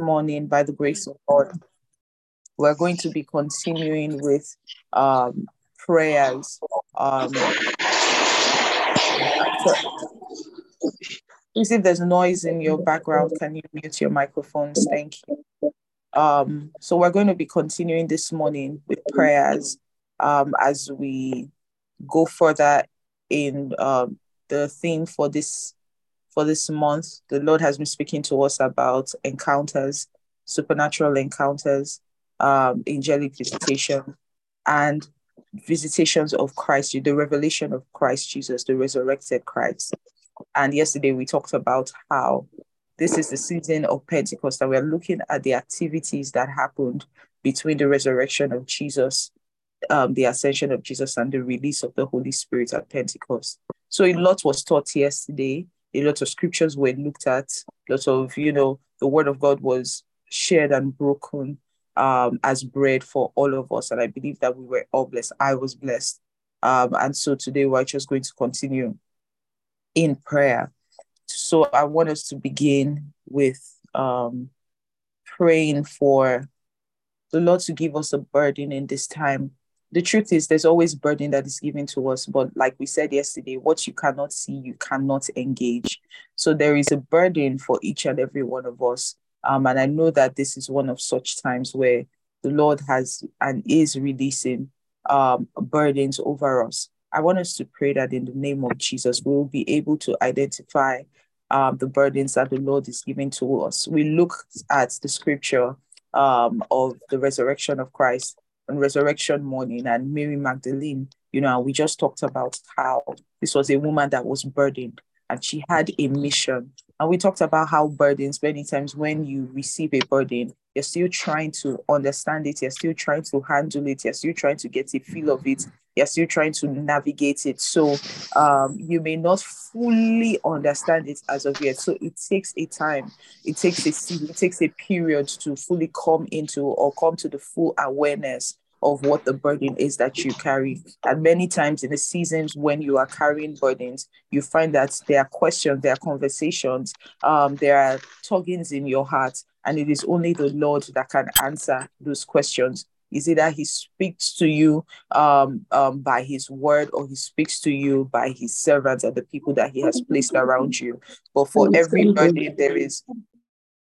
morning by the grace of God. We're going to be continuing with um, prayers. Um, please, if there's noise in your background, can you mute your microphones? Thank you. Um, so we're going to be continuing this morning with prayers um, as we go further in um, the theme for this for this month. The Lord has been speaking to us about encounters, supernatural encounters, um, angelic visitation, and visitations of Christ, the revelation of Christ Jesus, the resurrected Christ. And yesterday we talked about how this is the season of Pentecost, and we're looking at the activities that happened between the resurrection of Jesus, um, the ascension of Jesus, and the release of the Holy Spirit at Pentecost. So a lot was taught yesterday. A lot of scriptures were looked at. Lots of, you know, the word of God was shared and broken um, as bread for all of us. And I believe that we were all blessed. I was blessed. Um, and so today we're just going to continue in prayer. So I want us to begin with um, praying for the Lord to give us a burden in this time. The truth is, there's always burden that is given to us, but like we said yesterday, what you cannot see, you cannot engage. So there is a burden for each and every one of us. Um, and I know that this is one of such times where the Lord has and is releasing um, burdens over us. I want us to pray that in the name of Jesus, we will be able to identify um, the burdens that the Lord is giving to us. We look at the scripture um, of the resurrection of Christ on resurrection morning and Mary Magdalene, you know, we just talked about how this was a woman that was burdened and she had a mission. And we talked about how burdens, many times when you receive a burden, you're still trying to understand it, you're still trying to handle it, you're still trying to get a feel of it, you're still trying to navigate it. So um, you may not fully understand it as of yet. So it takes a time, it takes a it takes a period to fully come into or come to the full awareness of what the burden is that you carry. And many times in the seasons when you are carrying burdens, you find that there are questions, there are conversations, um, there are tuggings in your heart, and it is only the Lord that can answer those questions. Is it that he speaks to you um, um, by his word or he speaks to you by his servants and the people that he has placed around you? But for every burden, there is,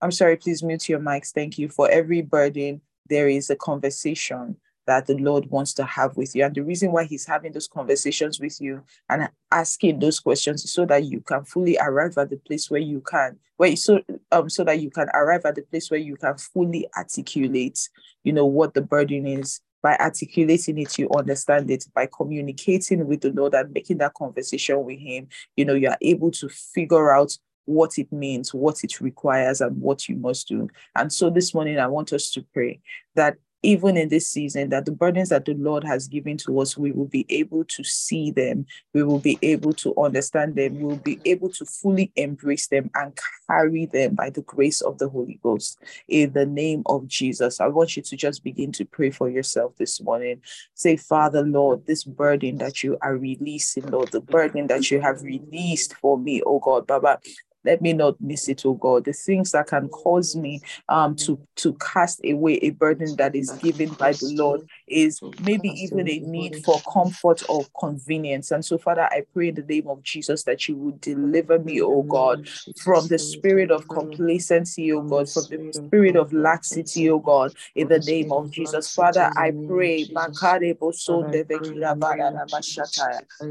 I'm sorry, please mute your mics. Thank you. For every burden, there is a conversation that the Lord wants to have with you. And the reason why He's having those conversations with you and asking those questions is so that you can fully arrive at the place where you can, where so um so that you can arrive at the place where you can fully articulate, you know, what the burden is. By articulating it, you understand it. By communicating with the Lord and making that conversation with Him, you know, you are able to figure out what it means, what it requires, and what you must do. And so this morning, I want us to pray that even in this season, that the burdens that the Lord has given to us, we will be able to see them, we will be able to understand them, we will be able to fully embrace them and carry them by the grace of the Holy Ghost. In the name of Jesus, I want you to just begin to pray for yourself this morning. Say, Father, Lord, this burden that you are releasing, Lord, the burden that you have released for me, oh God, Baba, let me not miss it, oh God. The things that can cause me um, to, to cast away a burden that is given by the Lord is maybe even a need for comfort or convenience. And so, Father, I pray in the name of Jesus that you would deliver me, oh God, from the spirit of complacency, oh God, from the spirit of laxity, oh God, in the name of Jesus. Father, I pray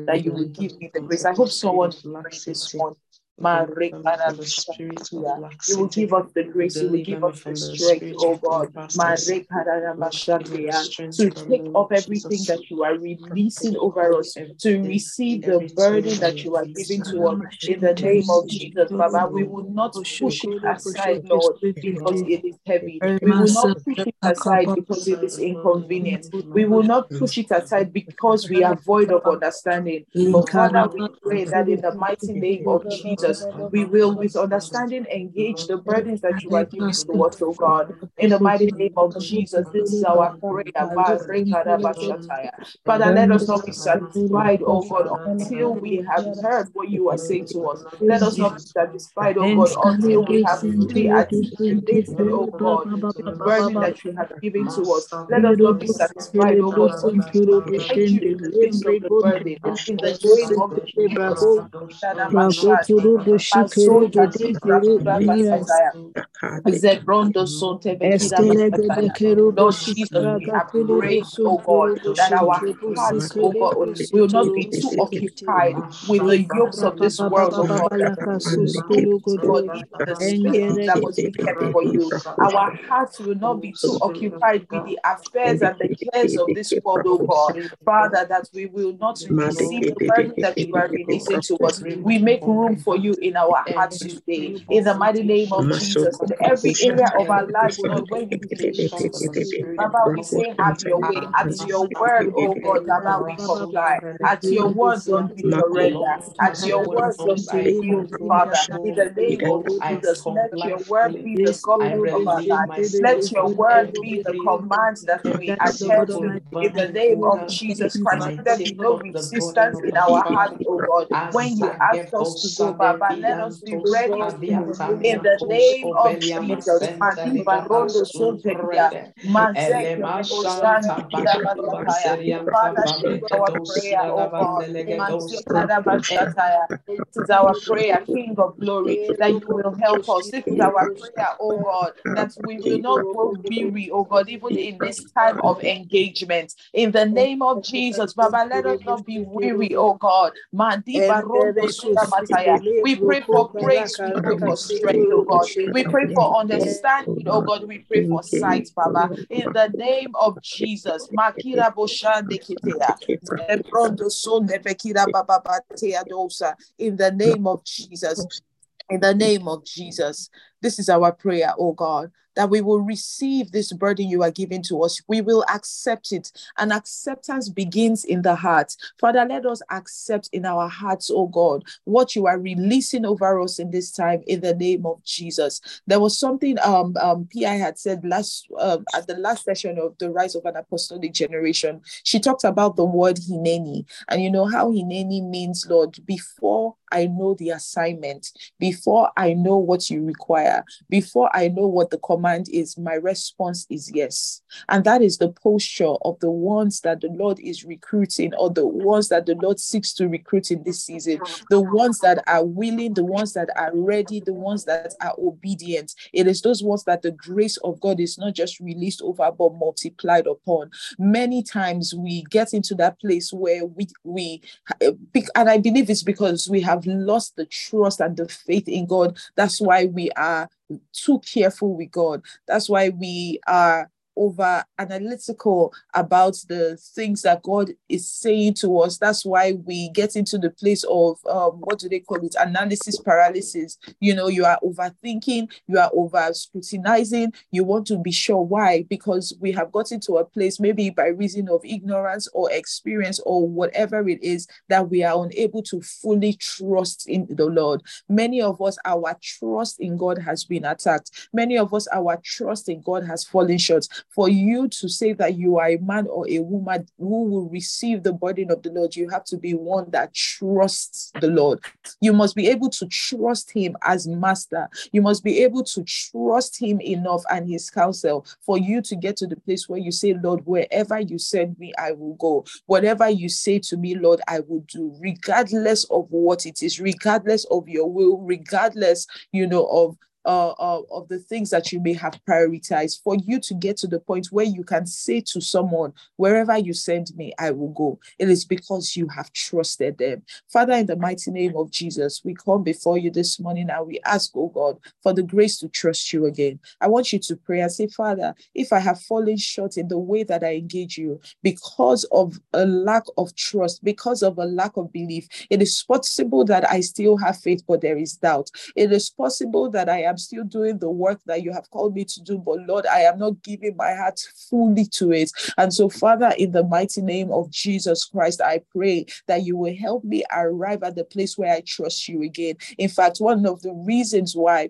that you would give me the grace. I hope someone this you will give us the grace, you will give us the strength, oh God, to take up everything that you are releasing over us, to receive the burden that you are giving to us in the name of Jesus, Baba. We will not push it aside, Lord, because it is heavy. We will not push it aside because it is inconvenient. We will not push it aside because we are void of understanding. But Father, we pray that in the mighty name of Jesus, Jesus, we will with understanding engage the burdens that you are giving to us, oh God. In the mighty name of Jesus, this is our prayer. Father, let us not be satisfied, oh God, until we have heard what you are saying to us. Let us not be satisfied, oh God, until we have fully articulated, oh God, the burden that you have given to us. Let us not be satisfied, oh God, until we find you in the midst of the burden. In the name of Jesus. Lord Jesus, we have prayed, oh God, that our hearts, oh God, will not be too occupied with the yokes of this world, oh God. God, even the space that was kept for you. Our hearts will not be too occupied with the affairs and the cares of this world, oh God. Father, that we will not receive the burden that you are releasing to us. We make room for you in our hearts today. In the mighty name of Jesus, in every area of our lives, Lord, when we Baba, we say, have your way. At your word, oh God, Baba, we comply. At your word, Lord, we surrender. At your word, Lord, we yield, Father. In the name of Jesus, let your word be the government of our lives. Let your word be the commands that we adhere to. In the name of Jesus Christ, let there be no resistance in our heart, oh God. When you ask us to go, Baba, let us be ready. In the name of Jesus, Madiba Rondo Suntekia, Mazek, Father, this is our prayer, oh God. This is our prayer, King of glory, that you will help us. This is our prayer, oh God, that we will not grow weary, oh God, even in this time of engagement. In the name of Jesus, Baba, let us not be weary, oh God. We pray for grace, we pray for strength, oh God. We pray for understanding, oh God. We pray for sight, Baba. In the name of Jesus. Makira Boshande Kitea. In the name of Jesus. In the name of Jesus. This is our prayer, oh God that we will receive this burden you are giving to us. We will accept it. And acceptance begins in the heart. Father, let us accept in our hearts, oh God, what you are releasing over us in this time in the name of Jesus. There was something um, um PI had said last um, at the last session of the rise of an apostolic generation. She talked about the word hineni. And you know how hineni means, Lord, before I know the assignment, before I know what you require, before I know what the command is, my response is yes. And that is the posture of the ones that the Lord is recruiting, or the ones that the Lord seeks to recruit in this season, the ones that are willing, the ones that are ready, the ones that are obedient. It is those ones that the grace of God is not just released over, but multiplied upon. Many times we get into that place where we, we eh, and I believe it's because we have lost the trust and the faith in God. That's why we are too careful with God. That's why we are over analytical about the things that God is saying to us. That's why we get into the place of um, what do they call it? Analysis paralysis. You know, you are overthinking, you are over scrutinizing, you want to be sure why, because we have gotten to a place, maybe by reason of ignorance or experience or whatever it is, that we are unable to fully trust in the Lord. Many of us, our trust in God has been attacked. Many of us, our trust in God has fallen short for you to say that you are a man or a woman who will receive the burden of the Lord, you have to be one that trusts the Lord. You must be able to trust Him as master. You must be able to trust Him enough and His counsel for you to get to the place where you say, Lord, wherever you send me, I will go. Whatever you say to me, Lord, I will do, regardless of what it is, regardless of your will, regardless, you know, of uh, uh, of the things that you may have prioritized for you to get to the point where you can say to someone, wherever you send me, I will go. It is because you have trusted them. Father, in the mighty name of Jesus, we come before you this morning and we ask, oh God, for the grace to trust you again. I want you to pray and say, Father, if I have fallen short in the way that I engage you because of a lack of trust, because of a lack of belief, it is possible that I still have faith, but there is doubt. It is possible that I am I'm still doing the work that you have called me to do, but Lord, I am not giving my heart fully to it. And so, Father, in the mighty name of Jesus Christ, I pray that you will help me arrive at the place where I trust you again. In fact, one of the reasons why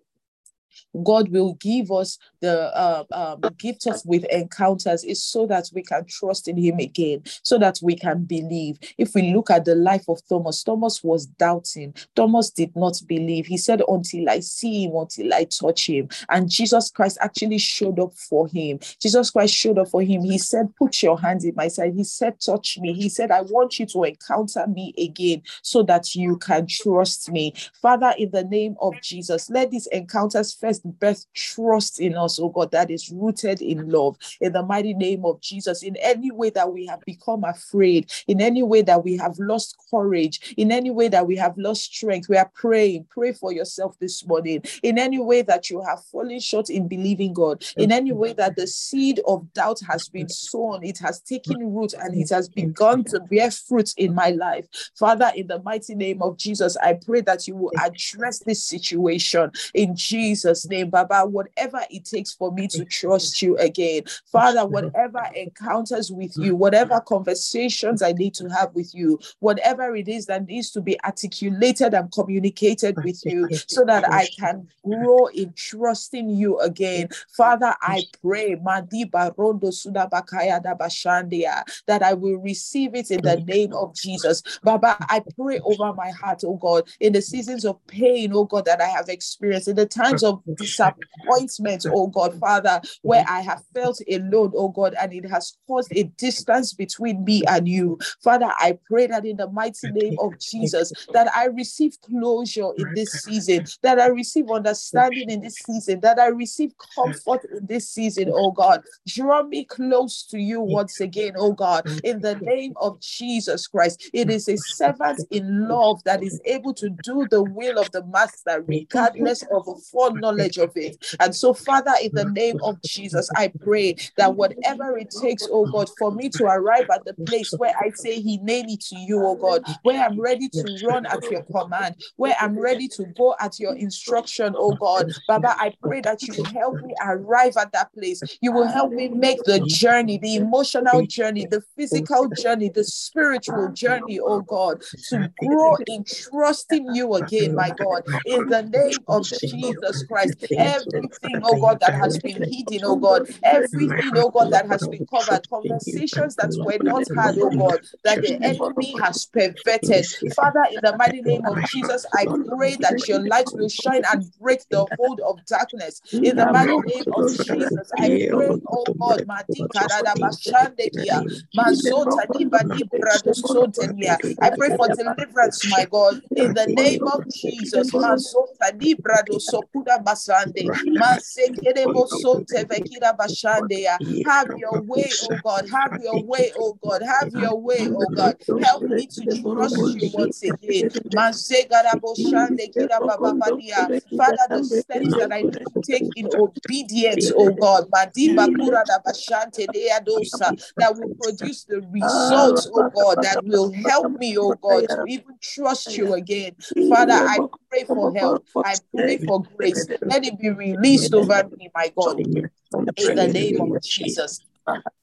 God will give us the uh, um, gift of with encounters is so that we can trust in Him again, so that we can believe. If we look at the life of Thomas, Thomas was doubting. Thomas did not believe. He said, "Until I see Him, until I touch Him." And Jesus Christ actually showed up for him. Jesus Christ showed up for him. He said, "Put your hands in my side." He said, "Touch me." He said, "I want you to encounter me again, so that you can trust me." Father, in the name of Jesus, let these encounters first birth trust in us, oh God, that is rooted in love. In the mighty name of Jesus, in any way that we have become afraid, in any way that we have lost courage, in any way that we have lost strength, we are praying. Pray for yourself this morning. In any way that you have fallen short in believing God, in any way that the seed of doubt has been sown, it has taken root and it has begun to bear fruit in my life. Father, in the mighty name of Jesus, I pray that you will address this situation in Jesus' name, Baba. Whatever it takes for me to trust you again, Father, whatever encounters with you, whatever conversations I need to have with you, whatever it is that needs to be articulated and communicated with you, so that I can grow in trusting you again. Father, I pray, that I will receive it in the name of Jesus. Baba, I pray over my heart, oh God, in the seasons of pain, oh God, that I have experienced, in the times of disappointment, oh God, Father, where I have felt alone, oh God, and it has caused a distance between me and you. Father, I pray that in the mighty name of Jesus, that I receive closure in this season, that I receive understanding in this season, that I receive comfort in this season, oh God. Draw me close to you once again, oh God, in the name of Jesus Christ. It is a servant in love that is able to do the will of the master, regardless of a foreknowledge of it. And so, Father, in the name of Jesus, I pray that whatever it takes, oh God, for me to arrive at the place where I say, He named it to you, oh God, where I'm ready to run at your command, where I'm ready to go at your instruction, oh God. Baba, I pray that you help me arrive at that place. You will help me make the journey, the emotional journey, the physical journey, the spiritual journey, oh God, to grow in trusting you again, my God, in the name of Jesus Christ. Everything, oh God, that has been hidden, oh God, everything, oh God, that has been covered, conversations that were not had, oh God, that the enemy has perverted. Father, in the mighty name of Jesus, I pray that your light will shine and break the hold of darkness. In the mighty name of Jesus, I pray, oh God, I pray for deliverance, my God, in the name of Jesus. Uh, have your way, oh God. Have your way, oh God. Have your way, oh God. Help me to trust you once again. Father, the steps that I need to take in obedience, oh God, that will produce the results, oh God, that will help me, oh God, to even trust you again. Father, I pray for help. I pray for grace. Let it be released over me, my God, in the name of Jesus.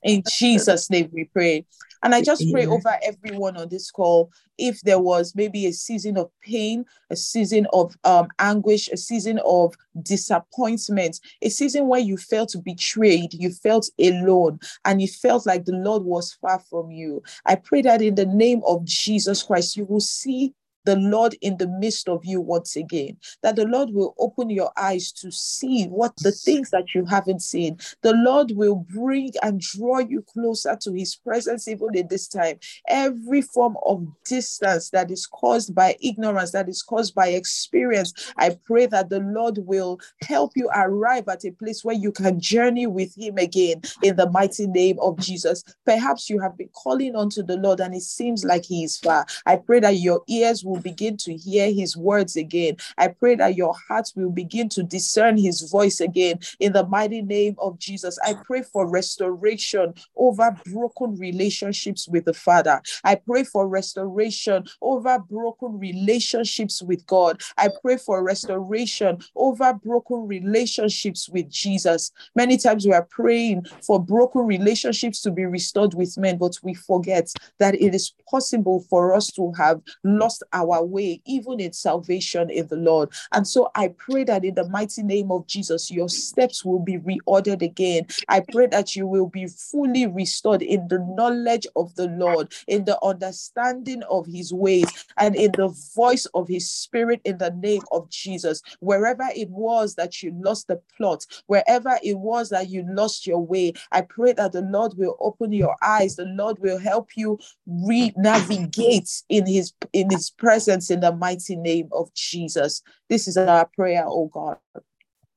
In Jesus' name we pray. And I just pray over everyone on this call. If there was maybe a season of pain, a season of um, anguish, a season of disappointment, a season where you felt betrayed, you felt alone, and you felt like the Lord was far from you, I pray that in the name of Jesus Christ, you will see the Lord in the midst of you once again. That the Lord will open your eyes to see what the things that you haven't seen. The Lord will bring and draw you closer to his presence even in this time. Every form of distance that is caused by ignorance, that is caused by experience, I pray that the Lord will help you arrive at a place where you can journey with him again in the mighty name of Jesus. Perhaps you have been calling unto the Lord and it seems like he is far. I pray that your ears will will begin to hear his words again. I pray that your hearts will begin to discern his voice again in the mighty name of Jesus. I pray for restoration over broken relationships with the Father. I pray for restoration over broken relationships with God. I pray for restoration over broken relationships with Jesus. Many times we are praying for broken relationships to be restored with men, but we forget that it is possible for us to have lost our way, even in salvation in the Lord. And so I pray that in the mighty name of Jesus, your steps will be reordered again. I pray that you will be fully restored in the knowledge of the Lord, in the understanding of his ways, and in the voice of his spirit in the name of Jesus. Wherever it was that you lost the plot, wherever it was that you lost your way, I pray that the Lord will open your eyes, the Lord will help you re-navigate in his in his presence in the mighty name of Jesus. This is our prayer, oh God.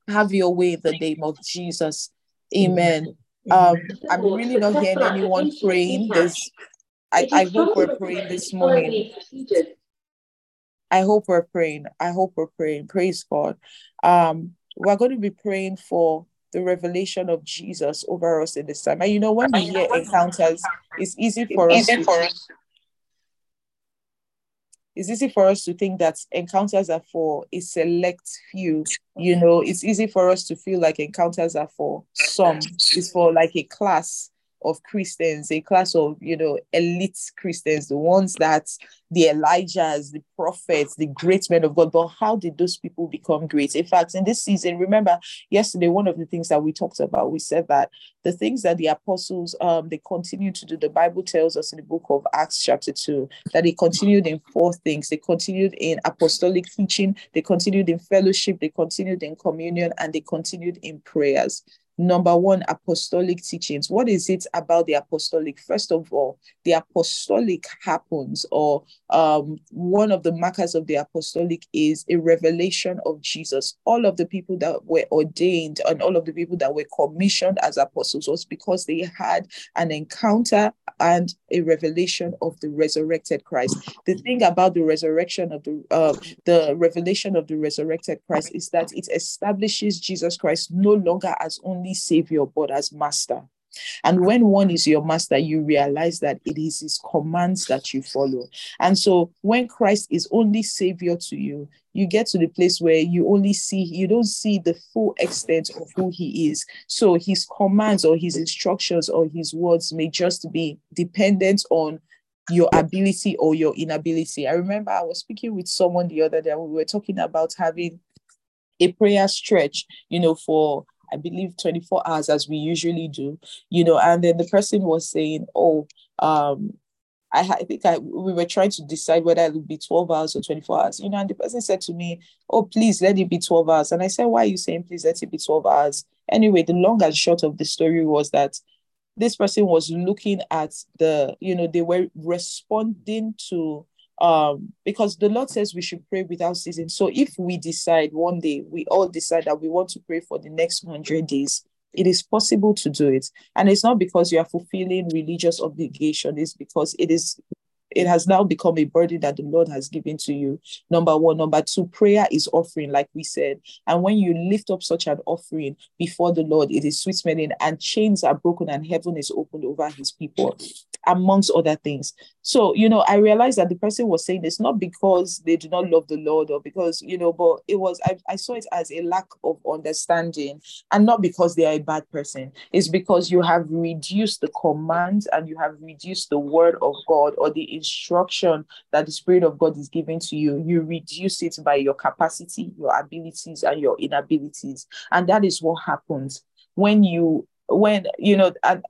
Have your way in the name of Jesus. Amen. Um, I'm really not hearing anyone praying. There's I, I hope we're praying this morning. I hope we're praying. I hope we're praying. Praise God. Um, we're going to be praying for the revelation of Jesus over us in this time. And you know, when we hear encounters, it's easy for us to it's easy for us to think that encounters are for a select few. You know, it's easy for us to feel like encounters are for some. It's for like a class of Christians, a class of, you know, elite Christians, the ones that the Elijahs, the prophets, the great men of God. But how did those people become great? In fact, in this season, remember yesterday, one of the things that we talked about, we said that the things that the apostles um they continued to do, the Bible tells us in the book of Acts, chapter 2, that they continued in four things. They continued in apostolic teaching, they continued in fellowship, they continued in communion, and they continued in prayers number one apostolic teachings. What is it about the apostolic? First of all the apostolic happens or um, one of the markers of the apostolic is a revelation of jesus. All of the people that were ordained and all of the people that were commissioned as apostles was because they had an encounter and a revelation of the resurrected christ. The thing about the resurrection of the uh, the revelation of the resurrected christ is that it establishes jesus christ no longer as only only Savior, but as Master. And when one is your master, you realize that it is his commands that you follow. And so when Christ is only savior to you, you get to the place where you only see, you don't see the full extent of who he is. So his commands or his instructions or his words may just be dependent on your ability or your inability. I remember I was speaking with someone the other day, we were talking about having a prayer stretch, you know, for I believe 24 hours as we usually do, you know, and then the person was saying, oh, um, I, I think I we were trying to decide whether it would be 12 hours or 24 hours, you know, and the person said to me, oh, please let it be 12 hours. And I said, why are you saying please let it be 12 hours? Anyway, the long and short of the story was that this person was looking at the, you know, they were responding to um because the lord says we should pray without ceasing. So if we decide one day we all decide that we want to pray for the next 100 days it is possible to do it. And it's not because you are fulfilling religious obligation it's because it is it has now become a burden that the Lord has given to you. Number one. Number two, prayer is offering, like we said. And when you lift up such an offering before the Lord, it is sweet smelling, and chains are broken, and heaven is opened over his people, amongst other things. So, you know, I realized that the person was saying this not because they do not love the Lord or because, you know, but it was, I, I saw it as a lack of understanding and not because they are a bad person. It's because you have reduced the command and you have reduced the word of God or the instruction that the Spirit of God is giving to you. You reduce it by your capacity, your abilities, and your inabilities. And that is what happens when you when you know and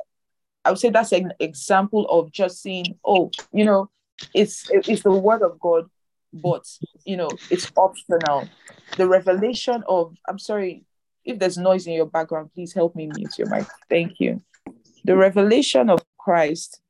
I would say that's an example of just saying, oh, you know, it's it's the word of God, but you know, it's optional. The revelation of I'm sorry if there's noise in your background, please help me mute your mic. Thank you. The revelation of Christ.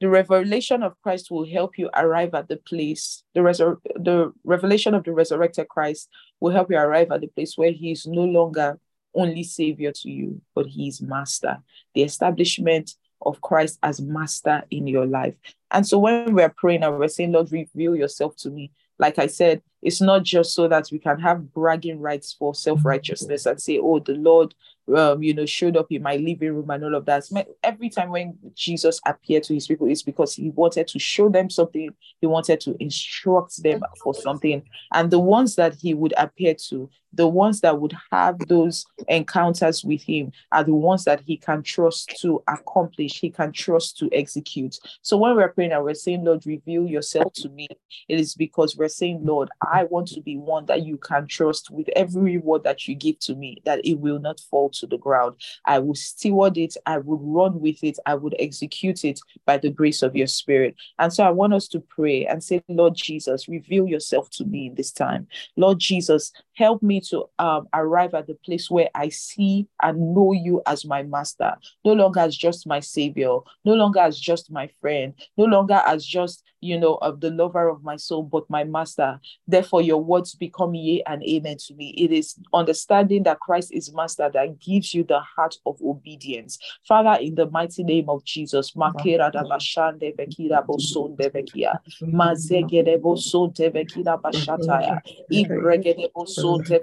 The revelation of Christ will help you arrive at the place. The, resur- the revelation of the resurrected Christ will help you arrive at the place where he is no longer only savior to you, but he is master. The establishment of Christ as master in your life. And so when we're praying and we're saying, Lord, reveal yourself to me, like I said, it's not just so that we can have bragging rights for self righteousness and say, oh, the Lord um, you know, showed up in my living room and all of that. Every time when Jesus appeared to his people, it's because he wanted to show them something, he wanted to instruct them for something. And the ones that he would appear to, the ones that would have those encounters with him, are the ones that he can trust to accomplish, he can trust to execute. So when we're praying and we're saying, Lord, reveal yourself to me, it is because we're saying, Lord, I want to be one that you can trust with every word that you give to me, that it will not fall to the ground. I will steward it, I would run with it, I would execute it by the grace of your spirit. And so I want us to pray and say, Lord Jesus, reveal yourself to me in this time. Lord Jesus, help me to um, arrive at the place where I see and know you as my master, no longer as just my savior, no longer as just my friend, no longer as just you know, of the lover of my soul, but my master. Therefore, your words become yea and amen to me. It is understanding that Christ is master that gives you the heart of obedience. Father, in the mighty name of Jesus, Makera da bashande bekira bosonde bekia, mazegede bosonte bekira bashataya, ibregede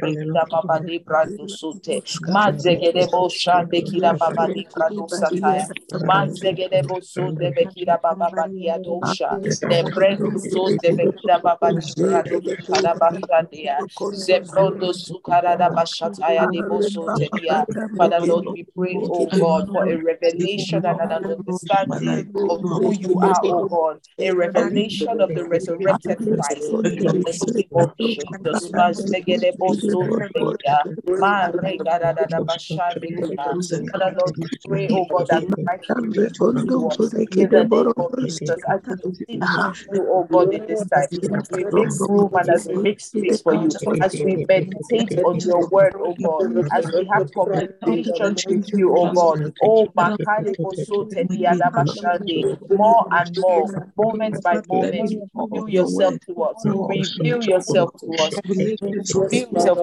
bekira baba de brando sonte, mazegede boshande kira baba sataya, bekira baba dosha, Lebrendo so de bekida baba librado sukara bashandia. Zebrondo sukara da bashataya de boso tedia. Father Lord, we pray, oh God, for a revelation and an understanding of who you are, oh God. A revelation of the resurrected Christ in the name of Jesus. Pray, oh God, that Christ will be in the name of Jesus. As we you, oh God, in this time. We make room and as we make space for you, as we meditate on your word, oh God, as we have conversations with you, oh God. Oh, more and more, moment by moment, reveal yourself to us. Reveal yourself to us. Reveal yourself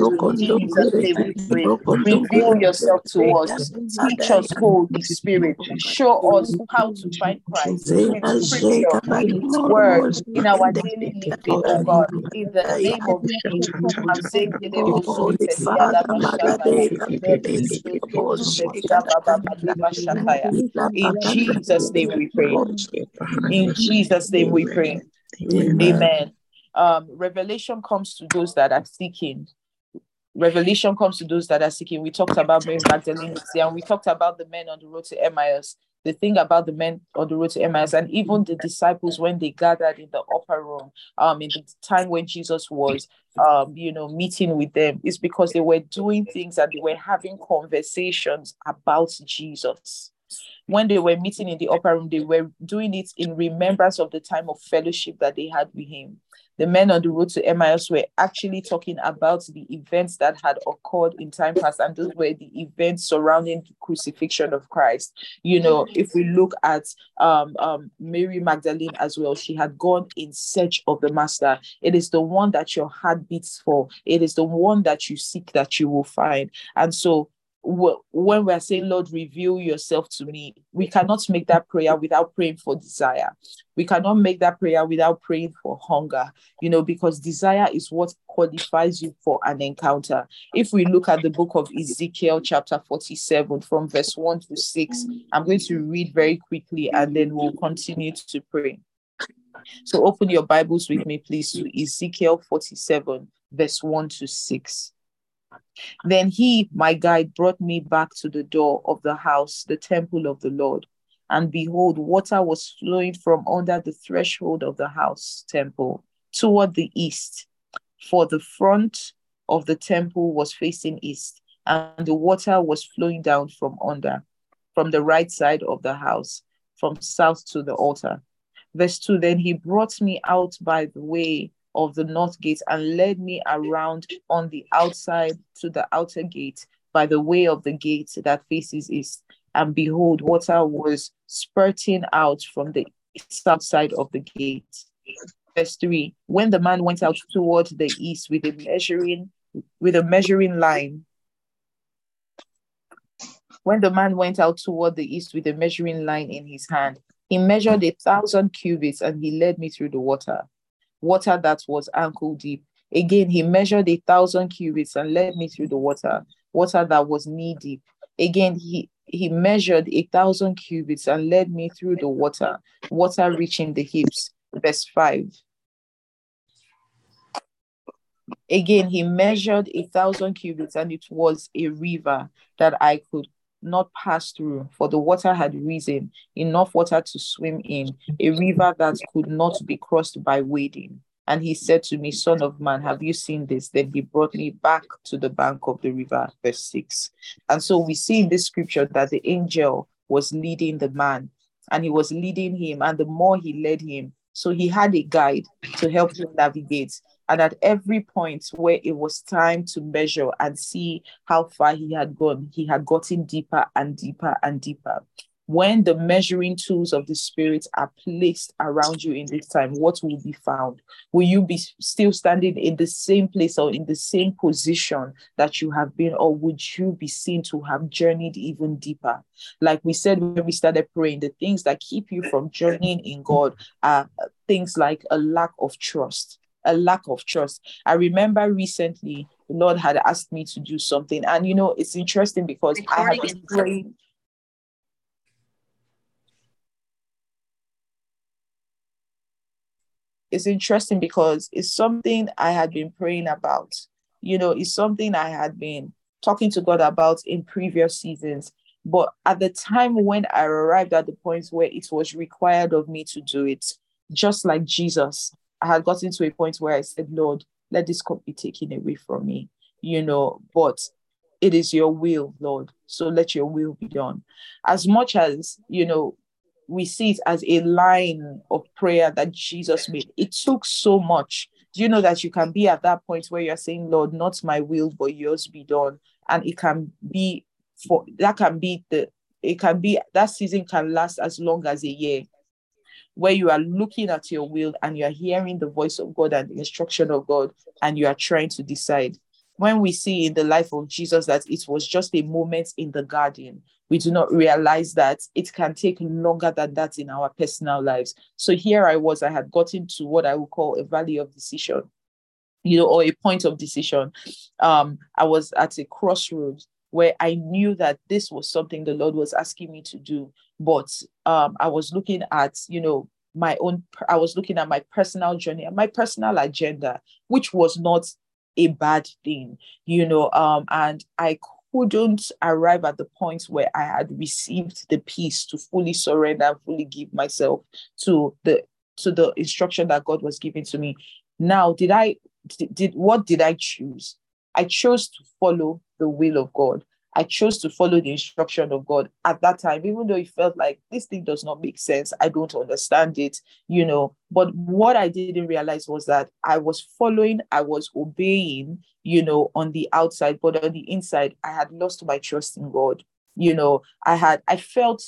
Jesus, name we pray. Reveal yourself to us. Teach us, Holy Spirit. Show us how to find Christ with scripture, with his word, in our daily living, oh God, in the name of Jesus. In Jesus' name we pray. In Jesus' name we pray. Amen. Um, revelation comes to those that are seeking revelation comes to those that are seeking. We talked about Mary Magdalene and we talked about the men on the road to Emmaus the thing about the men on the road to Emmaus and even the disciples when they gathered in the upper room, um, in the time when Jesus was, um, you know, meeting with them, is because they were doing things and they were having conversations about Jesus. When they were meeting in the upper room, they were doing it in remembrance of the time of fellowship that they had with Him the men on the road to Emmaus were actually talking about the events that had occurred in time past, and those were the events surrounding the crucifixion of Christ. You know, if we look at um, um, Mary Magdalene as well, she had gone in search of the Master. It is the one that your heart beats for, it is the one that you seek that you will find. And so when we're saying, Lord, reveal yourself to me, we cannot make that prayer without praying for desire. We cannot make that prayer without praying for hunger, you know, because desire is what qualifies you for an encounter. If we look at the book of Ezekiel, chapter 47, from verse 1 to 6, I'm going to read very quickly and then we'll continue to pray. So open your Bibles with me, please, to Ezekiel 47, verse 1 to 6. Then he, my guide, brought me back to the door of the house, the temple of the Lord. And behold, water was flowing from under the threshold of the house temple toward the east. For the front of the temple was facing east, and the water was flowing down from under, from the right side of the house. from south to the altar. Verse 2 Then he brought me out by the way of the north gate and led me around on the outside to the outer gate by the way of the gate that faces east. And behold, water was spurting out from the south side of the gate. Verse 3 When the man went out toward the east with a measuring with a measuring line, when the man went out toward the east with a measuring line in his hand, he measured a thousand cubits and he led me through the water, water that was ankle deep. Again, he measured a thousand cubits and led me through the water, water that was knee deep. Again, he he measured a thousand cubits and led me through the water, water reaching the hips. Verse 5. Again, he measured a thousand cubits, and it was a river that I could not pass through, for the water had risen, enough water to swim in, a river that could not be crossed by wading. And he said to me, Son of man, have you seen this? Then he brought me back to the bank of the river, verse 6. And so we see in this scripture that the angel was leading the man and he was leading him. And the more he led him, so he had a guide to help him navigate. And at every point where it was time to measure and see how far he had gone, he had gotten deeper and deeper and deeper when the measuring tools of the spirit are placed around you in this time, what will be found? Will you be still standing in the same place or in the same position that you have been, or would you be seen to have journeyed even deeper? Like we said when we started praying, the things that keep you from journeying in God are things like a lack of trust. A lack of trust. I remember recently the Lord had asked me to do something, and you know, it's interesting because Recording I have been praying it's interesting because it's something I had been praying about. You know, it's something I had been talking to God about in previous seasons. But at the time when I arrived at the point where it was required of me to do it, just like Jesus, I had gotten to a point where I said, Lord, let this cup be taken away from me, you know, but it is your will, Lord. So let your will be done. As much as, you know, we see it as a line of prayer that Jesus made. It took so much. Do you know that you can be at that point where you're saying, Lord, not my will, but yours be done? And it can be for that can be the it can be that season can last as long as a year where you are looking at your will and you are hearing the voice of God and the instruction of God and you are trying to decide. When we see in the life of Jesus that it was just a moment in the garden we do not realize that it can take longer than that in our personal lives. So here I was, I had gotten to what I would call a valley of decision, you know, or a point of decision. Um, I was at a crossroads where I knew that this was something the Lord was asking me to do, but um, I was looking at, you know, my own, I was looking at my personal journey and my personal agenda, which was not a bad thing, you know, um, and I couldn't arrive at the point where I had received the peace to fully surrender and fully give myself to the to the instruction that God was giving to me. Now, did I did, did what did I choose? I chose to follow the will of God. I chose to follow the instruction of God at that time, even though it felt like this thing does not make sense. I don't understand it, you know. But what I didn't realize was that I was following, I was obeying, you know, on the outside, but on the inside, I had lost my trust in God. You know, I had, I felt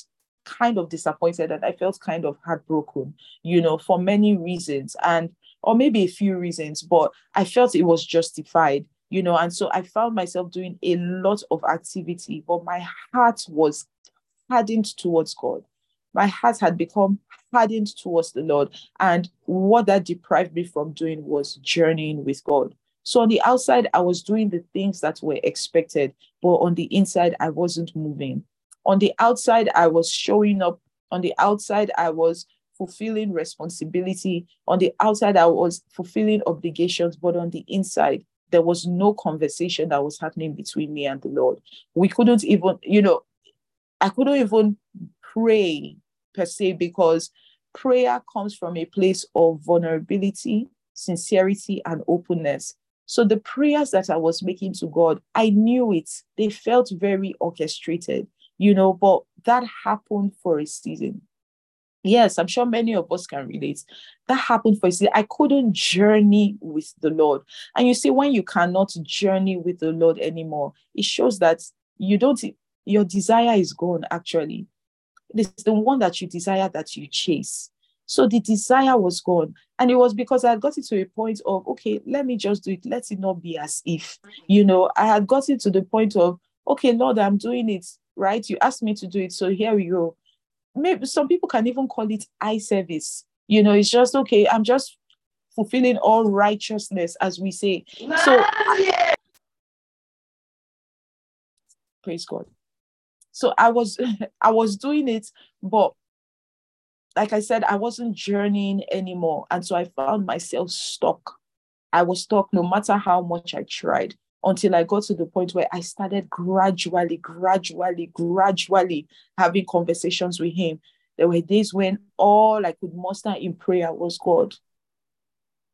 kind of disappointed and I felt kind of heartbroken, you know, for many reasons. And or maybe a few reasons, but I felt it was justified you know and so i found myself doing a lot of activity but my heart was hardened towards god. My heart had become hardened towards the lord. And what that deprived me from doing was journeying with god. So on the outside i was doing the things that were expected but on the inside i wasn't moving. On the outside i was showing up. On the outside i was fulfilling responsibility. On the outside i was fulfilling obligations but on the inside there was no conversation that was happening between me and the Lord. We couldn't even, you know, I couldn't even pray per se because prayer comes from a place of vulnerability, sincerity, and openness. So the prayers that I was making to God, I knew it. They felt very orchestrated, you know, but that happened for a season. Yes, I'm sure many of us can relate. That happened for you. I couldn't journey with the Lord. And you see, when you cannot journey with the Lord anymore, it shows that you don't, your desire is gone, actually. It's the one that you desire that you chase. So the desire was gone. And it was because I had gotten to a point of, okay, let me just do it. Let it not be as if, you know, I had gotten to the point of, okay, Lord, I'm doing it, right? You asked me to do it. So here we go maybe some people can even call it eye service. You know, it's just okay, I'm just fulfilling all righteousness, as we say. So praise God. So I was I was doing it, but like I said, I wasn't journeying anymore. And so I found myself stuck. I was stuck no matter how much I tried until I got to the point where I started gradually, gradually, gradually having conversations with him. There were days when all I could muster in prayer was God.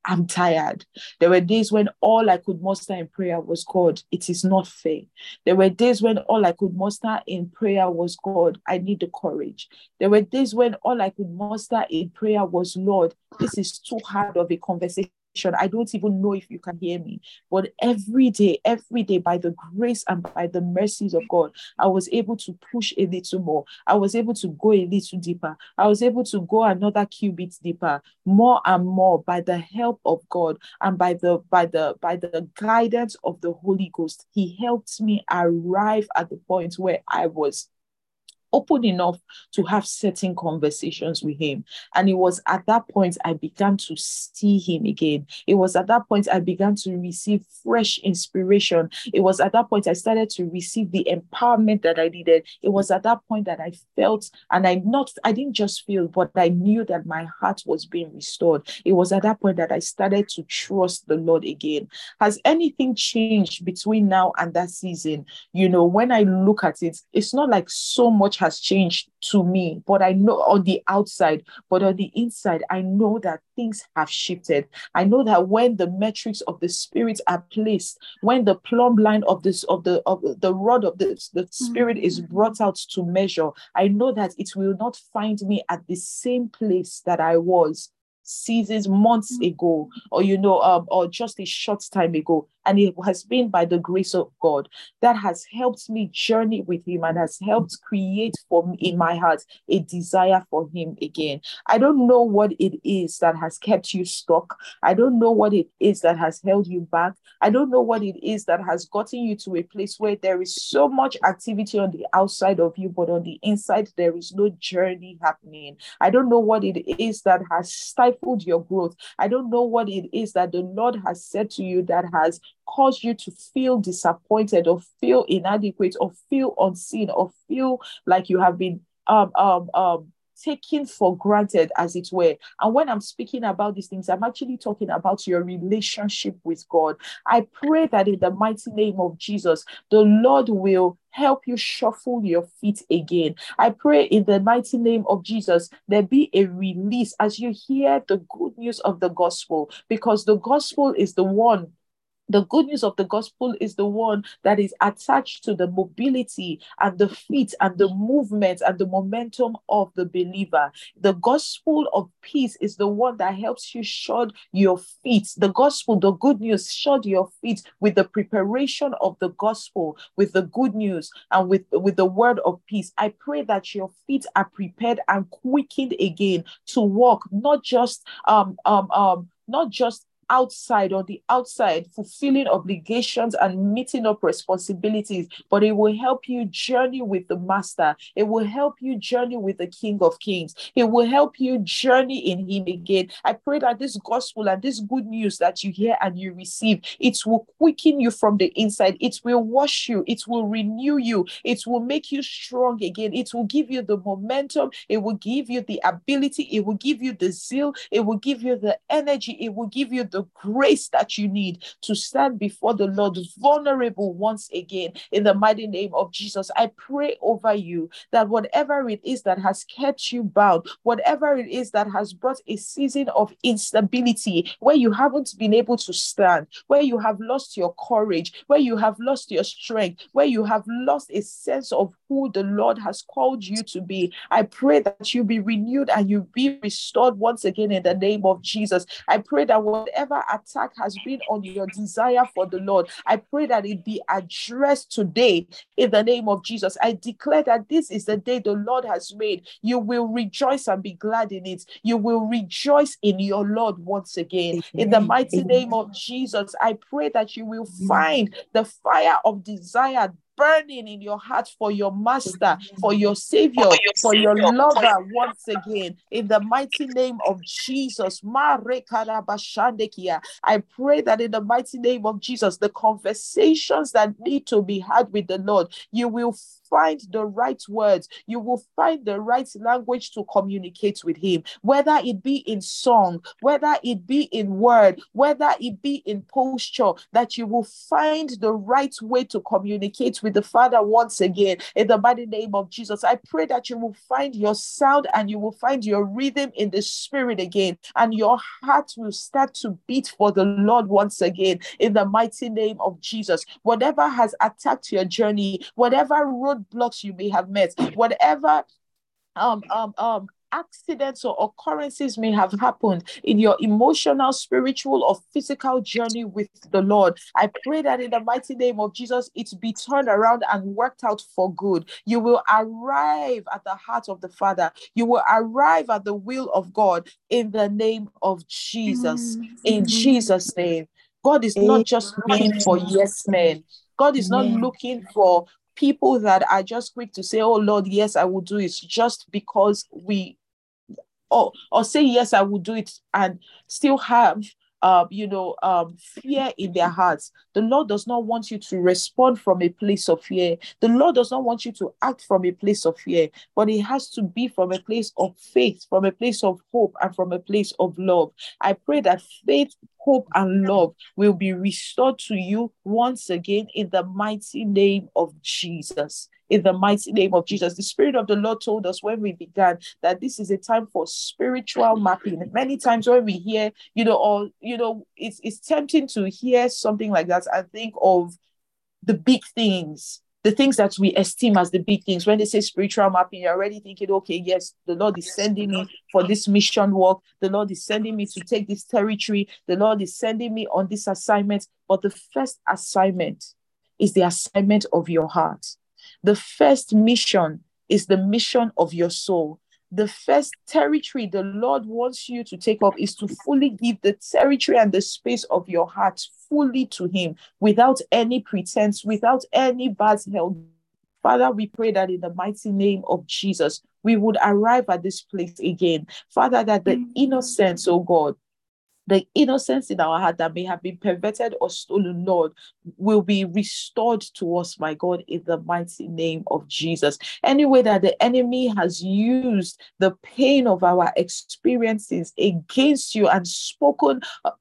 I'm tired. There were days when all I could muster in prayer was God, it is not fair. There were days when all I could muster in prayer was God, I need the courage. There were days when all I could muster in prayer was Lord, this is too hard of a conversation I don't even know if you can hear me. But every day, every day, by the grace and by the mercies of God, I was able to push a little more. I was able to go a little deeper. I was able to go another cubit deeper, more and more by the help of God and by the by the by the guidance of the Holy Ghost. He helped me arrive at the point where I was open enough to have certain conversations with him. And it was at that point I began to see him again. It was at that point I began to receive fresh inspiration. It was at that point I started to receive the empowerment that I needed. It was at that point that I felt, and I not I didn't just feel, but I knew that my heart was being restored. It was at that point that I started to trust the Lord again. Has anything changed between now and that season? You know, when I look at it, it's not like so much has changed to me, but I know on the outside, but on the inside, I know that things have shifted. I know that when the metrics of the spirit are placed, when the plumb line of this of the of the rod of the, the spirit mm-hmm. is brought out to measure, I know that it will not find me at the same place that I was seasons, months mm. ago, or you know, um, or just a short time ago. And it has been by the grace of God that has helped me journey with Him and has helped create for me in my heart a desire for Him again. I don't know what it is that has kept you stuck. I don't know what it is that has held you back. I don't know what it is that has gotten you to a place where there is so much activity on the outside of you, but on the inside, there is no journey happening. I don't know what it is that has stifled your growth. I don't know what it is that the Lord has said to you that has caused you to feel disappointed or feel inadequate or feel unseen or feel like you have been um, um, um, taken for granted, as it were. And when I'm speaking about these things, I'm actually talking about your relationship with God. I pray that in the mighty name of Jesus, the Lord will help you shuffle your feet again. I pray in the mighty name of Jesus, there be a release as you hear the good news of the gospel, because the gospel is the one the good news of the gospel is the one that is attached to the mobility and the feet and the movement and the momentum of the believer. The gospel of peace is the one that helps you shod your feet. The gospel, the good news, shod your feet with the preparation of the gospel, with the good news and with, with the word of peace. I pray that your feet are prepared and quickened again to walk, not just um um um not just outside on the outside fulfilling obligations and meeting up responsibilities but it will help you journey with the master it will help you journey with the king of kings it will help you journey in him again i pray that this gospel and this good news that you hear and you receive it will quicken you from the inside it will wash you it will renew you it will make you strong again it will give you the momentum it will give you the ability it will give you the zeal it will give you the energy it will give you the the grace that you need to stand before the Lord vulnerable once again in the mighty name of Jesus. I pray over you that whatever it is that has kept you bound, whatever it is that has brought a season of instability where you haven't been able to stand, where you have lost your courage, where you have lost your strength, where you have lost a sense of who the Lord has called you to be. I pray that you be renewed and you be restored once again in the name of Jesus. I pray that whatever attack has been on your desire for the Lord, I pray that it be addressed today in the name of Jesus. I declare that this is the day the Lord has made. You will rejoice and be glad in it. You will rejoice in your Lord once again. In the mighty name of Jesus, I pray that you will find the fire of desire burning in your heart for your master, for your savior, for your lover once again. In the mighty name of Jesus. I pray that in the mighty name of Jesus, the conversations that need to be had with the Lord, you will find the right words. You will find the right language to communicate with Him, whether it be in song, whether it be in word, whether it be in posture, that you will find the right way to communicate with the Father once again. In the mighty name of Jesus, I pray that you will find your sound and you will find your rhythm in the Spirit again, and your heart will start to beat for the Lord once again. In the mighty name of Jesus, whatever has attacked your journey, whatever road roadblocks you may have met, whatever um um um accidents or occurrences may have happened in your emotional, spiritual, or physical journey with the Lord. I pray that in the mighty name of Jesus, it be turned around and worked out for good. You will arrive at the heart of the Father. You will arrive at the will of God in the name of Jesus. In Jesus' name. God is not just looking for yes men. God is not looking for people that are just quick to say, Oh Lord, yes, I will do it just because we or or say yes, I will do it and still have um, you know, um, fear in their hearts. The Lord does not want you to respond from a place of fear. The Lord does not want you to act from a place of fear, but it has to be from a place of faith, from a place of hope, and from a place of love. I pray that faith hope, and love will be restored to you once again in the mighty name of Jesus. In the mighty name of Jesus. The Spirit of the Lord told us when we began that this is a time for spiritual mapping. Many times when we hear, you know, or, you know, it's, it's tempting to hear something like that and think of the big things the things that we esteem as the big things. When they say spiritual mapping, you're already thinking, okay, yes, the Lord is sending me for this mission work. The Lord is sending me to take this territory. The Lord is sending me on this assignment. But the first assignment is the assignment of your heart. The first mission is the mission of your soul the first territory the Lord wants you to take up is to fully give the territory and the space of your heart fully to Him without any pretense, without any bad held. Father, we pray that in the mighty name of Jesus, we would arrive at this place again. Father, that the mm. innocence, oh God, the innocence in our heart that may have been perverted or stolen, Lord, will be restored to us, my God, in the mighty name of Jesus. Any way that the enemy has used the pain of our experiences against you and spoken uh,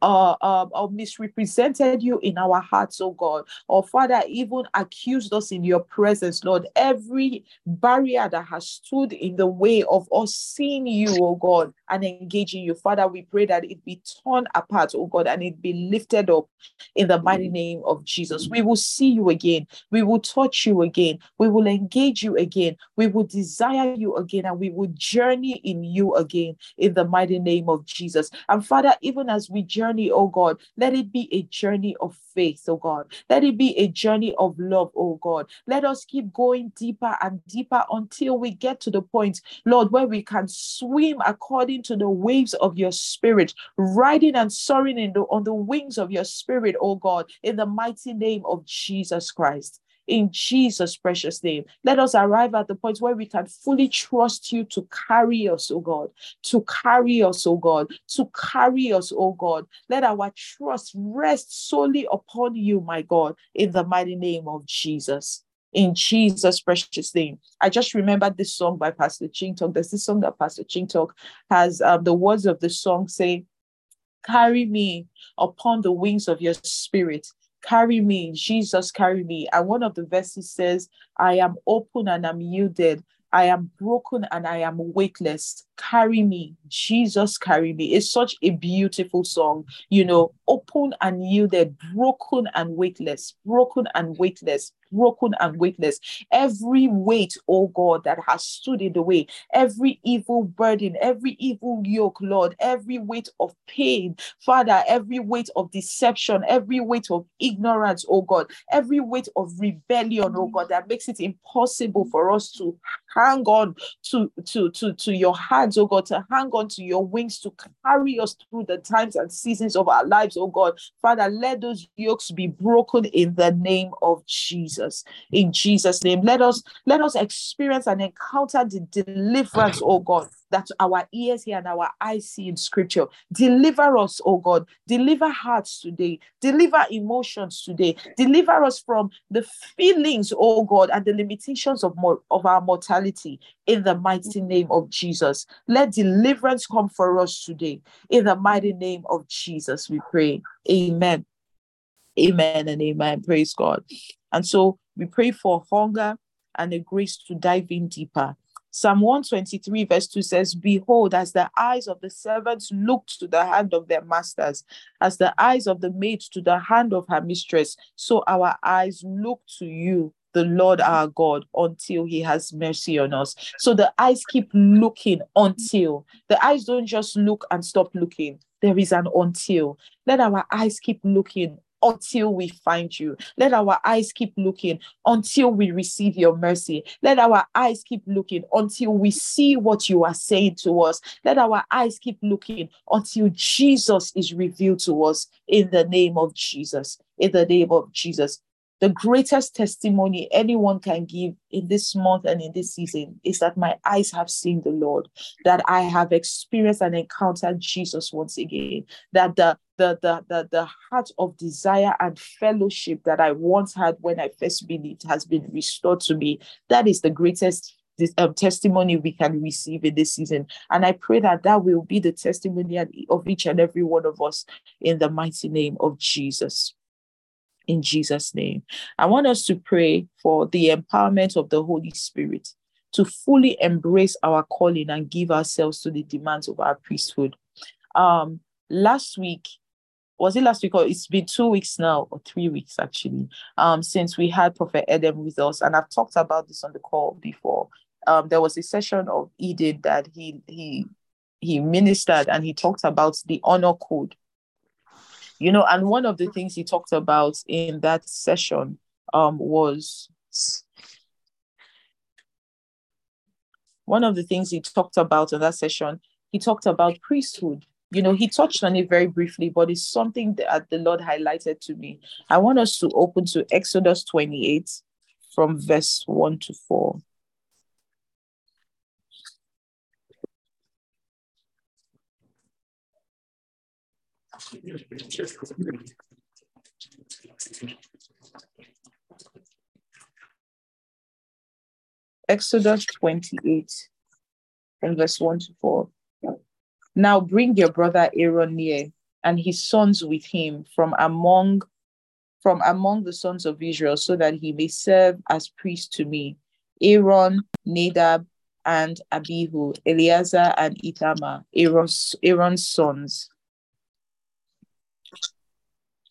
uh, or misrepresented you in our hearts, oh God, or Father, even accused us in your presence, Lord, every barrier that has stood in the way of us seeing you, oh God, and engaging you, Father, we pray that it be torn apart, oh God, and it be lifted up in the mighty mm. name of Jesus. We will see you again. We will touch you again. We will engage you again. We will desire you again, and we will journey in you again in the mighty name of Jesus. And Father, even as we journey, oh God, let it be a journey of faith, oh God. Let it be a journey of love, oh God. Let us keep going deeper and deeper until we get to the point, Lord, where we can swim according to the waves of your spirit, riding and soaring in the, on the wings of your spirit, oh God, in the mighty name of Jesus Christ in Jesus' precious name. Let us arrive at the point where we can fully trust you to carry us, oh God, to carry us, oh God, to carry us, oh God. Let our trust rest solely upon you, my God, in the mighty name of Jesus. In Jesus' precious name. I just remembered this song by Pastor Chingtok. There's this song that Pastor Chingtok has um, the words of the song say, Carry me upon the wings of your spirit. Carry me, Jesus, carry me. And one of the verses says, I am open and I'm yielded. I am broken and I am weightless. Carry me jesus carry me it's such a beautiful song you know open and yielded broken and weightless broken and weightless broken and weightless. Every weight, oh God, that has stood in the way, every evil burden, every evil yoke, Lord, every weight of pain, Father, every weight of deception, every weight of ignorance, oh God, every weight of rebellion, oh God, that makes it impossible for us to hang on to, to, to, to your hands, oh God, to hang on to your wings, to carry us through the times and seasons of our lives, oh God. Father, let those yokes be broken in the name of. Jesus. In Jesus' name, let us let us experience and encounter the deliverance, oh God, that our ears hear and our eyes see in scripture. Deliver us, oh God. Deliver hearts today. Deliver emotions today. Deliver us from the feelings, oh God, and the limitations of, more, of our mortality in the mighty name of Jesus. Let deliverance come for us today. In the mighty name of Jesus, we pray. Amen. Amen and amen. Praise God. And so we pray for hunger and a grace to dive in deeper. Psalm 123, verse 2 says, Behold, as the eyes of the servants looked to the hand of their masters, as the eyes of the maid to the hand of her mistress, so our eyes look to you, the Lord our God, until he has mercy on us. So the eyes keep looking until the eyes don't just look and stop looking. There is an until. Let our eyes keep looking until we find you. Let our eyes keep looking until we receive your mercy. Let our eyes keep looking until we see what you are saying to us. Let our eyes keep looking until Jesus is revealed to us in the name of Jesus. In the name of Jesus the greatest testimony anyone can give in this month and in this season is that my eyes have seen the Lord, that I have experienced and encountered Jesus once again, that the the, the, the, the heart of desire and fellowship that I once had when I first believed has been restored to me. That is the greatest this, um, testimony we can receive in this season. And I pray that that will be the testimony of each and every one of us in the mighty name of Jesus in Jesus' name. I want us to pray for the empowerment of the Holy Spirit to fully embrace our calling and give ourselves to the demands of our priesthood. Um, last week, was it last week or it's been two weeks now or three weeks actually um since we had prophet Adam with us and I've talked about this on the call before um there was a session of Eden that he he he ministered and he talked about the honor code you know and one of the things he talked about in that session um, was one of the things he talked about in that session he talked about priesthood. You know he touched on it very briefly but it's something that the lord highlighted to me. I want us to open to exodus 28 from verse 1 to 4 Exodus 28, from verse 1 to 4. Now bring your brother Aaron near, and his sons with him from among from among the sons of Israel, so that he may serve as priest to me. Aaron, Nadab, and Abihu, Eleazar and Ithamar, Aaron's, Aaron's sons.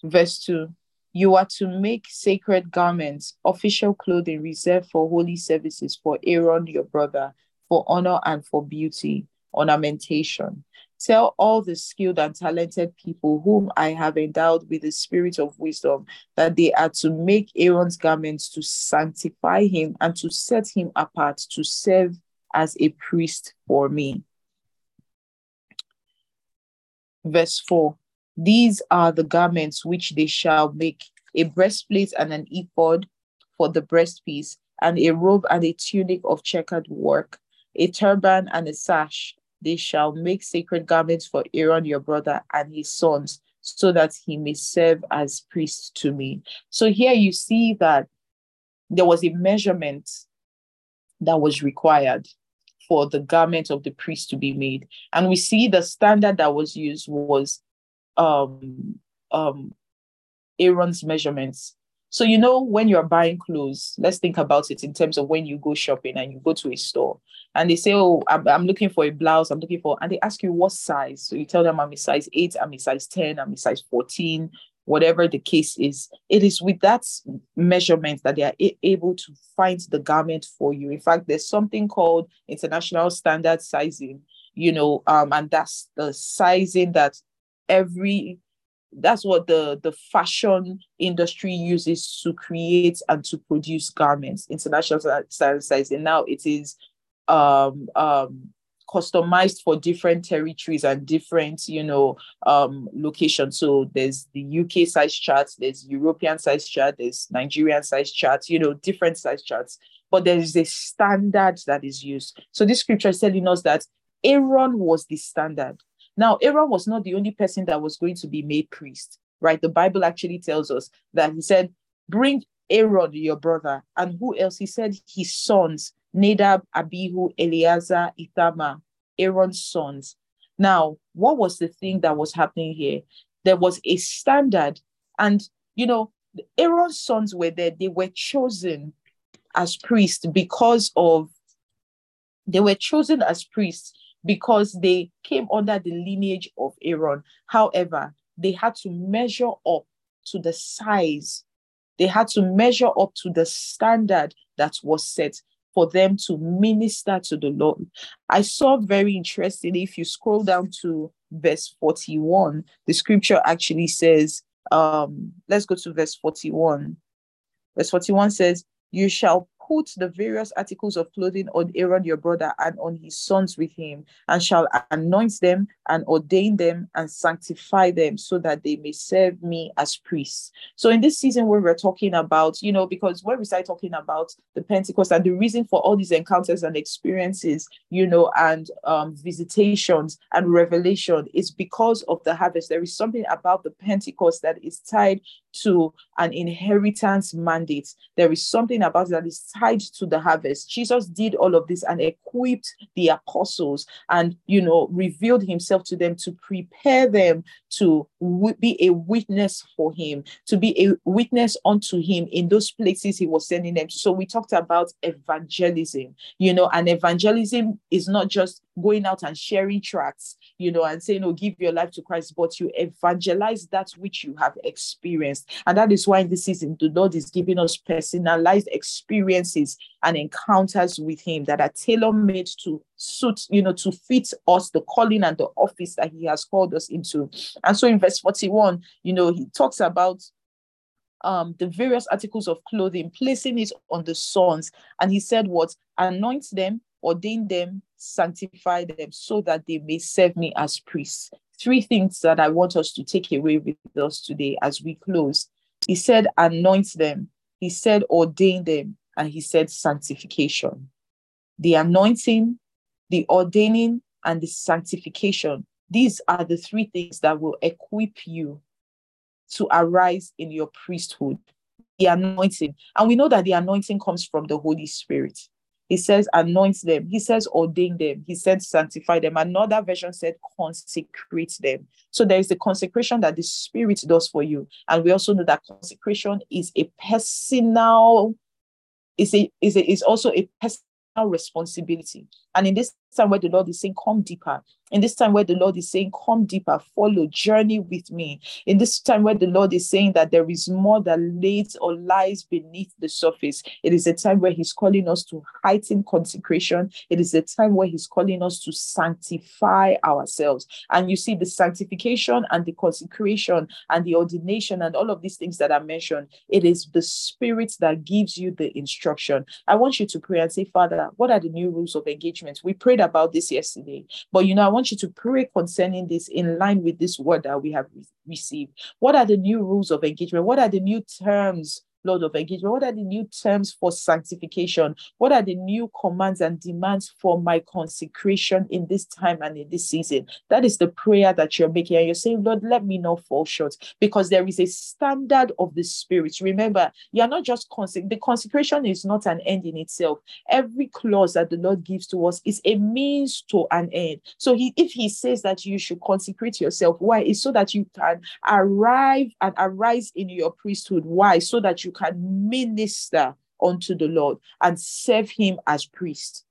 Verse 2 You are to make sacred garments, official clothing reserved for holy services for Aaron your brother, for honor and for beauty, ornamentation. Tell all the skilled and talented people whom I have endowed with the spirit of wisdom that they are to make Aaron's garments to sanctify him and to set him apart to serve as a priest for me. Verse 4 these are the garments which they shall make a breastplate and an ephod for the breastpiece, and a robe and a tunic of checkered work, a turban and a sash. They shall make sacred garments for Aaron your brother and his sons, so that he may serve as priest to me. So here you see that there was a measurement that was required for the garment of the priest to be made. And we see the standard that was used was um, um, Aaron's measurements. So, you know, when you're buying clothes, let's think about it in terms of when you go shopping and you go to a store and they say, Oh, I'm, I'm looking for a blouse, I'm looking for, and they ask you what size. So you tell them I'm a size eight, I'm a size 10, I'm a size 14, whatever the case is. It is with that measurement that they are a- able to find the garment for you. In fact, there's something called international standard sizing, you know, um, and that's the sizing that every that's what the the fashion industry uses to create and to produce garments. International standard sizing now it is um um customized for different territories and different you know um locations. So there's the uk size charts there's european size chart there's nigerian size charts you know different size charts. But there is a standard that is used. So this scripture is telling us that aaron was the standard now, Aaron was not the only person that was going to be made priest, right? The Bible actually tells us that he said, Bring Aaron, your brother. And who else? He said his sons, Nadab, Abihu, Eleazar, Ithamar, Aaron's sons. Now, what was the thing that was happening here? There was a standard, and you know, Aaron's sons were there, they were chosen as priests because of they were chosen as priests because they came under the lineage of Aaron. However, they had to measure up to the size, they had to measure up to the standard that was set for them to minister to the Lord. I saw very interesting if you scroll down to verse 41, the scripture actually says, um, let's go to verse 41. Verse 41 says, You shall put the various articles of clothing on Aaron your brother and on his sons with him, and shall anoint them and ordain them and sanctify them so that they may serve me as priests. So, in this season, where we're talking about, you know, because when we start talking about the Pentecost and the reason for all these encounters and experiences, you know, and um, visitations and revelation is because of the harvest. There is something about the Pentecost that is tied to an inheritance mandate. There is something about that is tied to the harvest. Jesus did all of this and equipped the apostles and, you know, revealed himself to them to prepare them to w- be a witness for him, to be a witness unto him in those places he was sending them. So we talked about evangelism, you know, and evangelism is not just going out and sharing tracts, you know, and saying, oh, give your life to Christ, but you evangelize that which you have experienced. And that is why in this season, the Lord is giving us personalized experiences and encounters with Him that are tailor made to suit, you know, to fit us, the calling and the office that He has called us into. And so in verse 41, you know, He talks about um, the various articles of clothing, placing it on the sons. And he said, What? Anoint them ordain them, sanctify them, so that they may serve me as priests. Three things that I want us to take away with us today as we close. He said, anoint them, he said, ordain them, and he said, sanctification. The anointing, the ordaining, and the sanctification. These are the three things that will equip you to arise in your priesthood. The anointing. And we know that the anointing comes from the Holy Spirit. He says, anoint them. He says, ordain them. He said, sanctify them. Another version said, consecrate them. So there is the consecration that the Spirit does for you. And we also know that consecration is a personal, is a, is a, is also a personal responsibility. And in this time where the Lord is saying, Come deeper, in this time where the Lord is saying, Come deeper, follow, journey with me, in this time where the Lord is saying that there is more that lays or lies beneath the surface, it is a time where He's calling us to heighten consecration. It is a time where He's calling us to sanctify ourselves. And you see, the sanctification and the consecration and the ordination and all of these things that I mentioned, it is the Spirit that gives you the instruction. I want you to pray and say, Father, what are the new rules of engagement? We prayed about this yesterday, but you know, I want you to pray concerning this in line with this word that we have re- received. What are the new rules of engagement? What are the new terms Lord of engagement? What are the new terms for sanctification? What are the new commands and demands for my consecration in this time and in this season? That is the prayer that you're making. And you're saying, Lord, let me not fall short because there is a standard of the Spirit. Remember, you're not just consec- the consecration is not an end in itself. Every clause that the Lord gives to us is a means to an end. So he, if he says that you should consecrate yourself, why? It's so that you can arrive and arise in your priesthood. Why? So that you can minister unto the Lord and serve him as priest.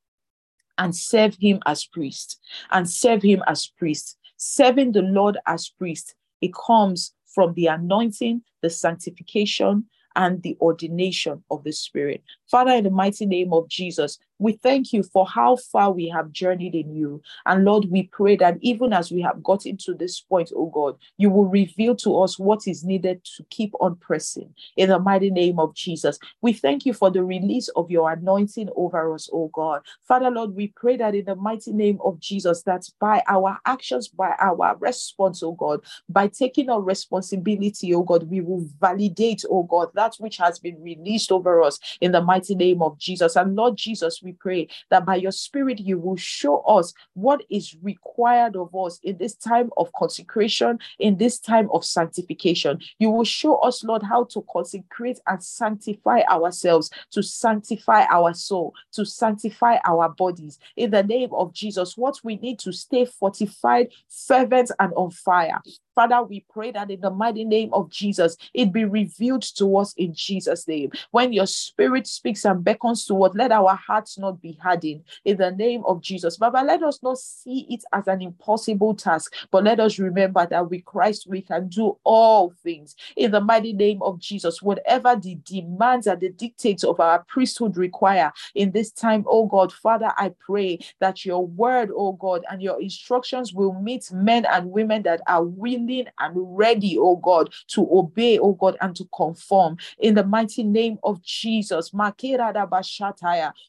And serve him as priest. And serve him as priest. Serving the Lord as priest. It comes from the anointing, the sanctification, and the ordination of the Spirit. Father, in the mighty name of Jesus, we thank you for how far we have journeyed in you. And Lord, we pray that even as we have gotten to this point, oh God, you will reveal to us what is needed to keep on pressing in the mighty name of Jesus. We thank you for the release of your anointing over us, oh God. Father, Lord, we pray that in the mighty name of Jesus, that by our actions, by our response, oh God, by taking our responsibility, oh God, we will validate, oh God, that which has been released over us in the mighty name of Jesus. And Lord Jesus, we pray that by your spirit, you will show us what is required of us in this time of consecration, in this time of sanctification. You will show us, Lord, how to consecrate and sanctify ourselves, to sanctify our soul, to sanctify our bodies. In the name of Jesus, what we need to stay fortified, fervent, and on fire. Father, we pray that in the mighty name of Jesus, it be revealed to us in Jesus' name. When your spirit speaks and beckons to us, let our hearts not be hardened in the name of Jesus. Baba, let us not see it as an impossible task, but let us remember that with Christ we can do all things in the mighty name of Jesus. Whatever the demands and the dictates of our priesthood require in this time, oh God, Father, I pray that your word, oh God, and your instructions will meet men and women that are willing and ready, oh God, to obey, oh God, and to conform. In the mighty name of Jesus.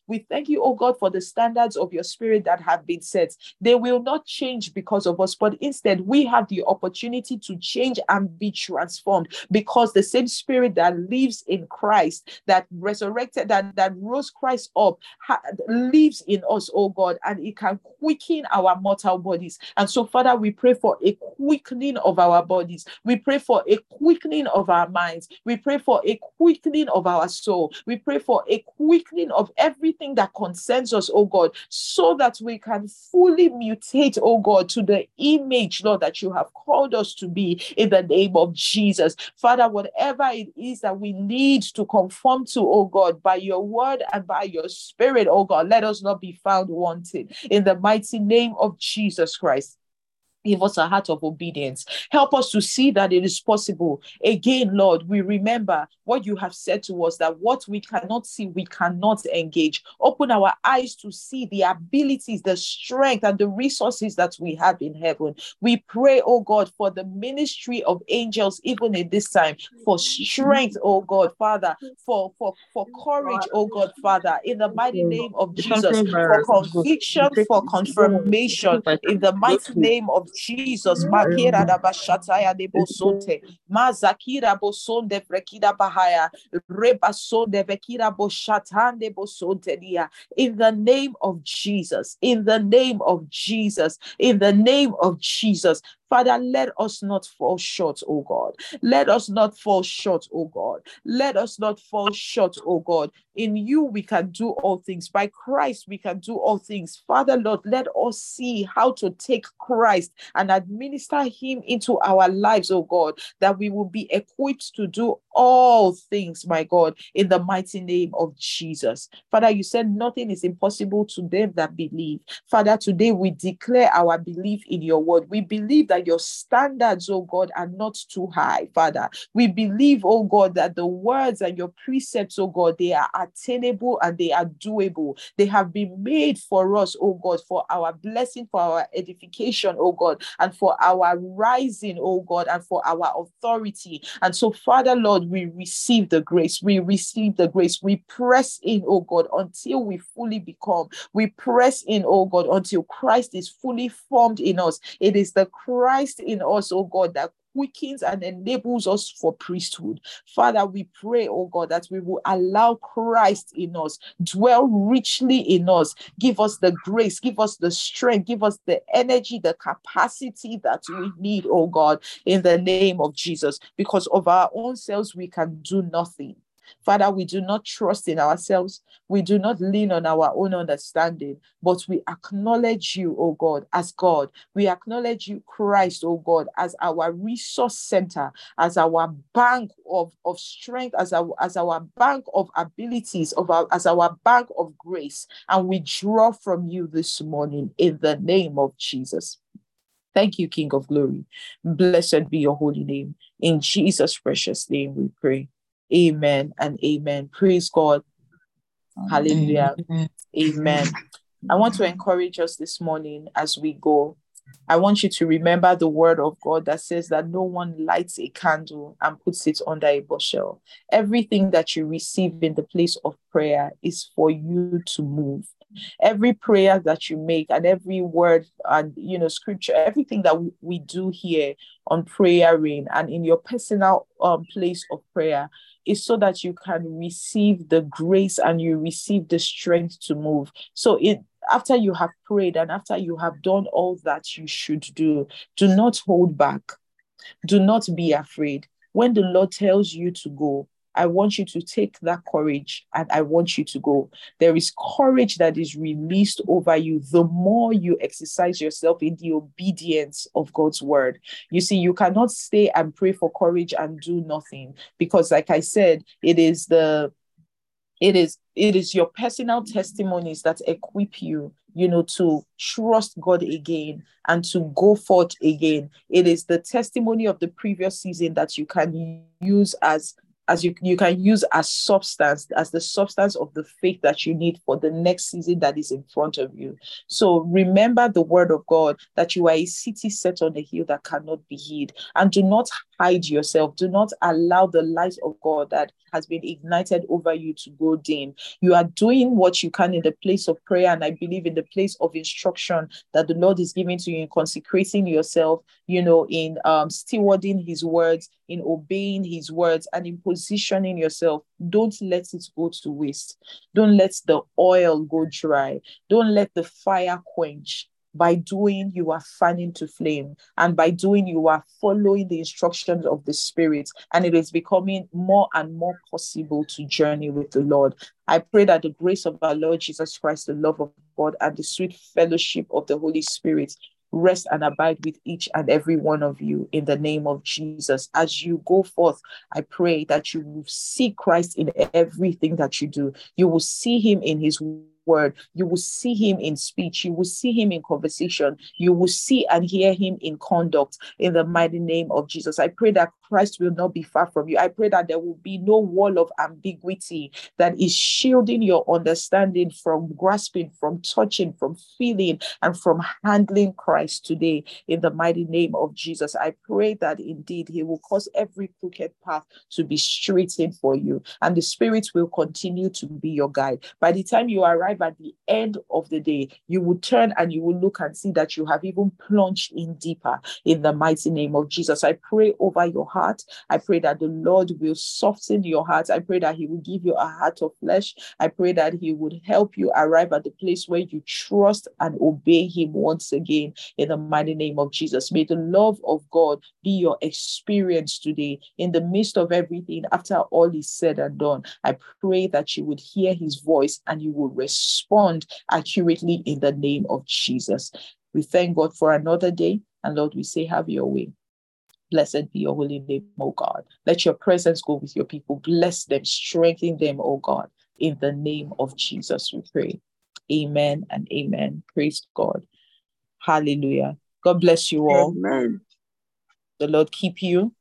We thank you, oh God, for the standards of your spirit that have been set. They will not change because of us, but instead we have the opportunity to change and be transformed because the same spirit that lives in Christ, that resurrected, that, that rose Christ up, ha- lives in us, oh God, and it can quicken our mortal bodies. And so, Father, we pray for a quickening of our bodies. We pray for a quickening of our minds. We pray for a quickening of our soul. We pray for a quickening of everything that concerns us, oh God, so that we can fully mutate, oh God, to the image, Lord, that you have called us to be in the name of Jesus. Father, whatever it is that we need to conform to, oh God, by your word and by your spirit, oh God, let us not be found wanting in the mighty name of Jesus Christ. Give us a heart of obedience. Help us to see that it is possible. Again, Lord, we remember what you have said to us that what we cannot see, we cannot engage. Open our eyes to see the abilities, the strength, and the resources that we have in heaven. We pray, oh God, for the ministry of angels, even in this time, for strength, oh God, Father, for, for, for courage, oh God, Father, in the mighty name of Jesus, for conviction, for confirmation, in the mighty name of Jesus. Makira da bashataya de bosonte. Mazakira bosonde frekida bahaya. Rebasonde vekira boshatande bosonte dia. In the name of Jesus. In the name of Jesus. In the name of Jesus. Father, let us not fall short, oh God. Let us not fall short, oh God. Let us not fall short, oh God. In you, we can do all things. By Christ, we can do all things. Father, Lord, let us see how to take Christ and administer him into our lives, oh God, that we will be equipped to do all things, my God, in the mighty name of Jesus. Father, you said nothing is impossible to them that believe. Father, today we declare our belief in your word. We believe that that your standards, oh God, are not too high, Father. We believe, oh God, that the words and your precepts, oh God, they are attainable and they are doable. They have been made for us, oh God, for our blessing, for our edification, oh God, and for our rising, oh God, and for our authority. And so, Father, Lord, we receive the grace. We receive the grace. We press in, oh God, until we fully become. We press in, oh God, until Christ is fully formed in us. It is the Christ Christ in us, oh God, that quickens and enables us for priesthood. Father, we pray, oh God, that we will allow Christ in us, dwell richly in us, give us the grace, give us the strength, give us the energy, the capacity that we need, oh God, in the name of Jesus. Because of our own selves, we can do nothing. Father, we do not trust in ourselves. We do not lean on our own understanding, but we acknowledge you, O God, as God. We acknowledge you, Christ, O God, as our resource center, as our bank of, of strength, as our, as our bank of abilities, of our, as our bank of grace. And we draw from you this morning in the name of Jesus. Thank you, King of Glory. Blessed be your holy name. In Jesus' precious name we pray. Amen and amen. Praise God. Hallelujah. Amen. amen. I want to encourage us this morning as we go. I want you to remember the word of God that says that no one lights a candle and puts it under a bushel. Everything that you receive in the place of prayer is for you to move every prayer that you make and every word and you know scripture everything that we do here on prayer rain and in your personal um, place of prayer is so that you can receive the grace and you receive the strength to move. So it after you have prayed and after you have done all that you should do do not hold back. Do not be afraid. When the lord tells you to go I want you to take that courage and I want you to go. There is courage that is released over you the more you exercise yourself in the obedience of God's word. You see, you cannot stay and pray for courage and do nothing because, like I said, it is the it is it is your personal testimonies that equip you you know to trust god again and to go forth again it is the testimony of the previous season that you can use as as you, you can use as substance, as the substance of the faith that you need for the next season that is in front of you. So remember the word of God that you are a city set on a hill that cannot be hid. And do not hide yourself. Do not allow the light of God that has been ignited over you to go dim. You are doing what you can in the place of prayer, and I believe in the place of instruction that the Lord is giving to you in consecrating yourself, you know, in um, stewarding His words, in obeying His words, and in positioning yourself. Don't let it go to waste. Don't let the oil go dry. Don't let the fire quench by doing, you are fanning to flame. And by doing, you are following the instructions of the Spirit. And it is becoming more and more possible to journey with the Lord. I pray that the grace of our Lord Jesus Christ, the love of God, and the sweet fellowship of the Holy Spirit rest and abide with each and every one of you in the name of Jesus. As you go forth, I pray that you will see Christ in everything that you do. You will see him in his word. You will see him in speech. You will see him in conversation. You will see and hear him in conduct in the mighty name of Jesus. I pray that Christ will not be far from you. I pray that there will be no wall of ambiguity that is shielding your understanding from grasping, from touching, from feeling, and from handling Christ today in the mighty name of Jesus. I pray that indeed he will cause every crooked path to be straightened for you, and the Spirit will continue to be your guide. By the time you arrive at the end of the day, you will turn and you will look and see that you have even plunged in deeper in the mighty name of Jesus. I pray over your heart heart. I pray that the Lord will soften your heart. I pray that He will give you a heart of flesh. I pray that He would help you arrive at the place where you trust and obey Him once again in the mighty name of Jesus. May the love of God be your experience today in the midst of everything. After all is said and done, I pray that you would hear His voice and you will respond accurately in the name of Jesus. We thank God for another day. And Lord, we say, have your way. Blessed be your holy name, O God. Let your presence go with your people. Bless them, strengthen them, O God. In the name of Jesus, we pray. Amen and amen. Praise God. Hallelujah. God bless you all. Amen. The Lord keep you.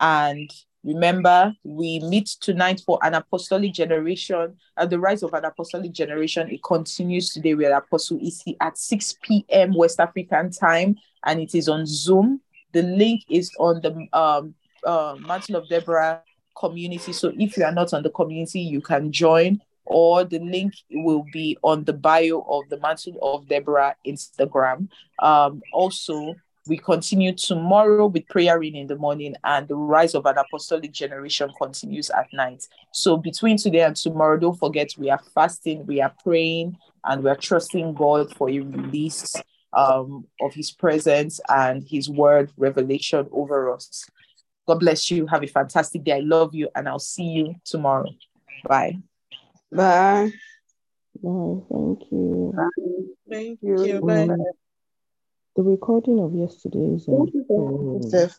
And remember, we meet tonight for an apostolic generation. At the rise of an apostolic generation, it continues today with Apostle EC at 6 p.m. West African time, and it is on Zoom. The link is on the um, uh, Mantle of Deborah community. So if you are not on the community, you can join, or the link will be on the bio of the Mantle of Deborah Instagram. Um, also, we continue tomorrow with prayer in the morning, and the rise of an apostolic generation continues at night. So between today and tomorrow, don't forget we are fasting, we are praying, and we are trusting God for a release um, of his presence and his word revelation over us. God bless you. Have a fantastic day. I love you, and I'll see you tomorrow. Bye. Bye. Bye. Thank you. Thank you. Bye. The recording of yesterday's. Um,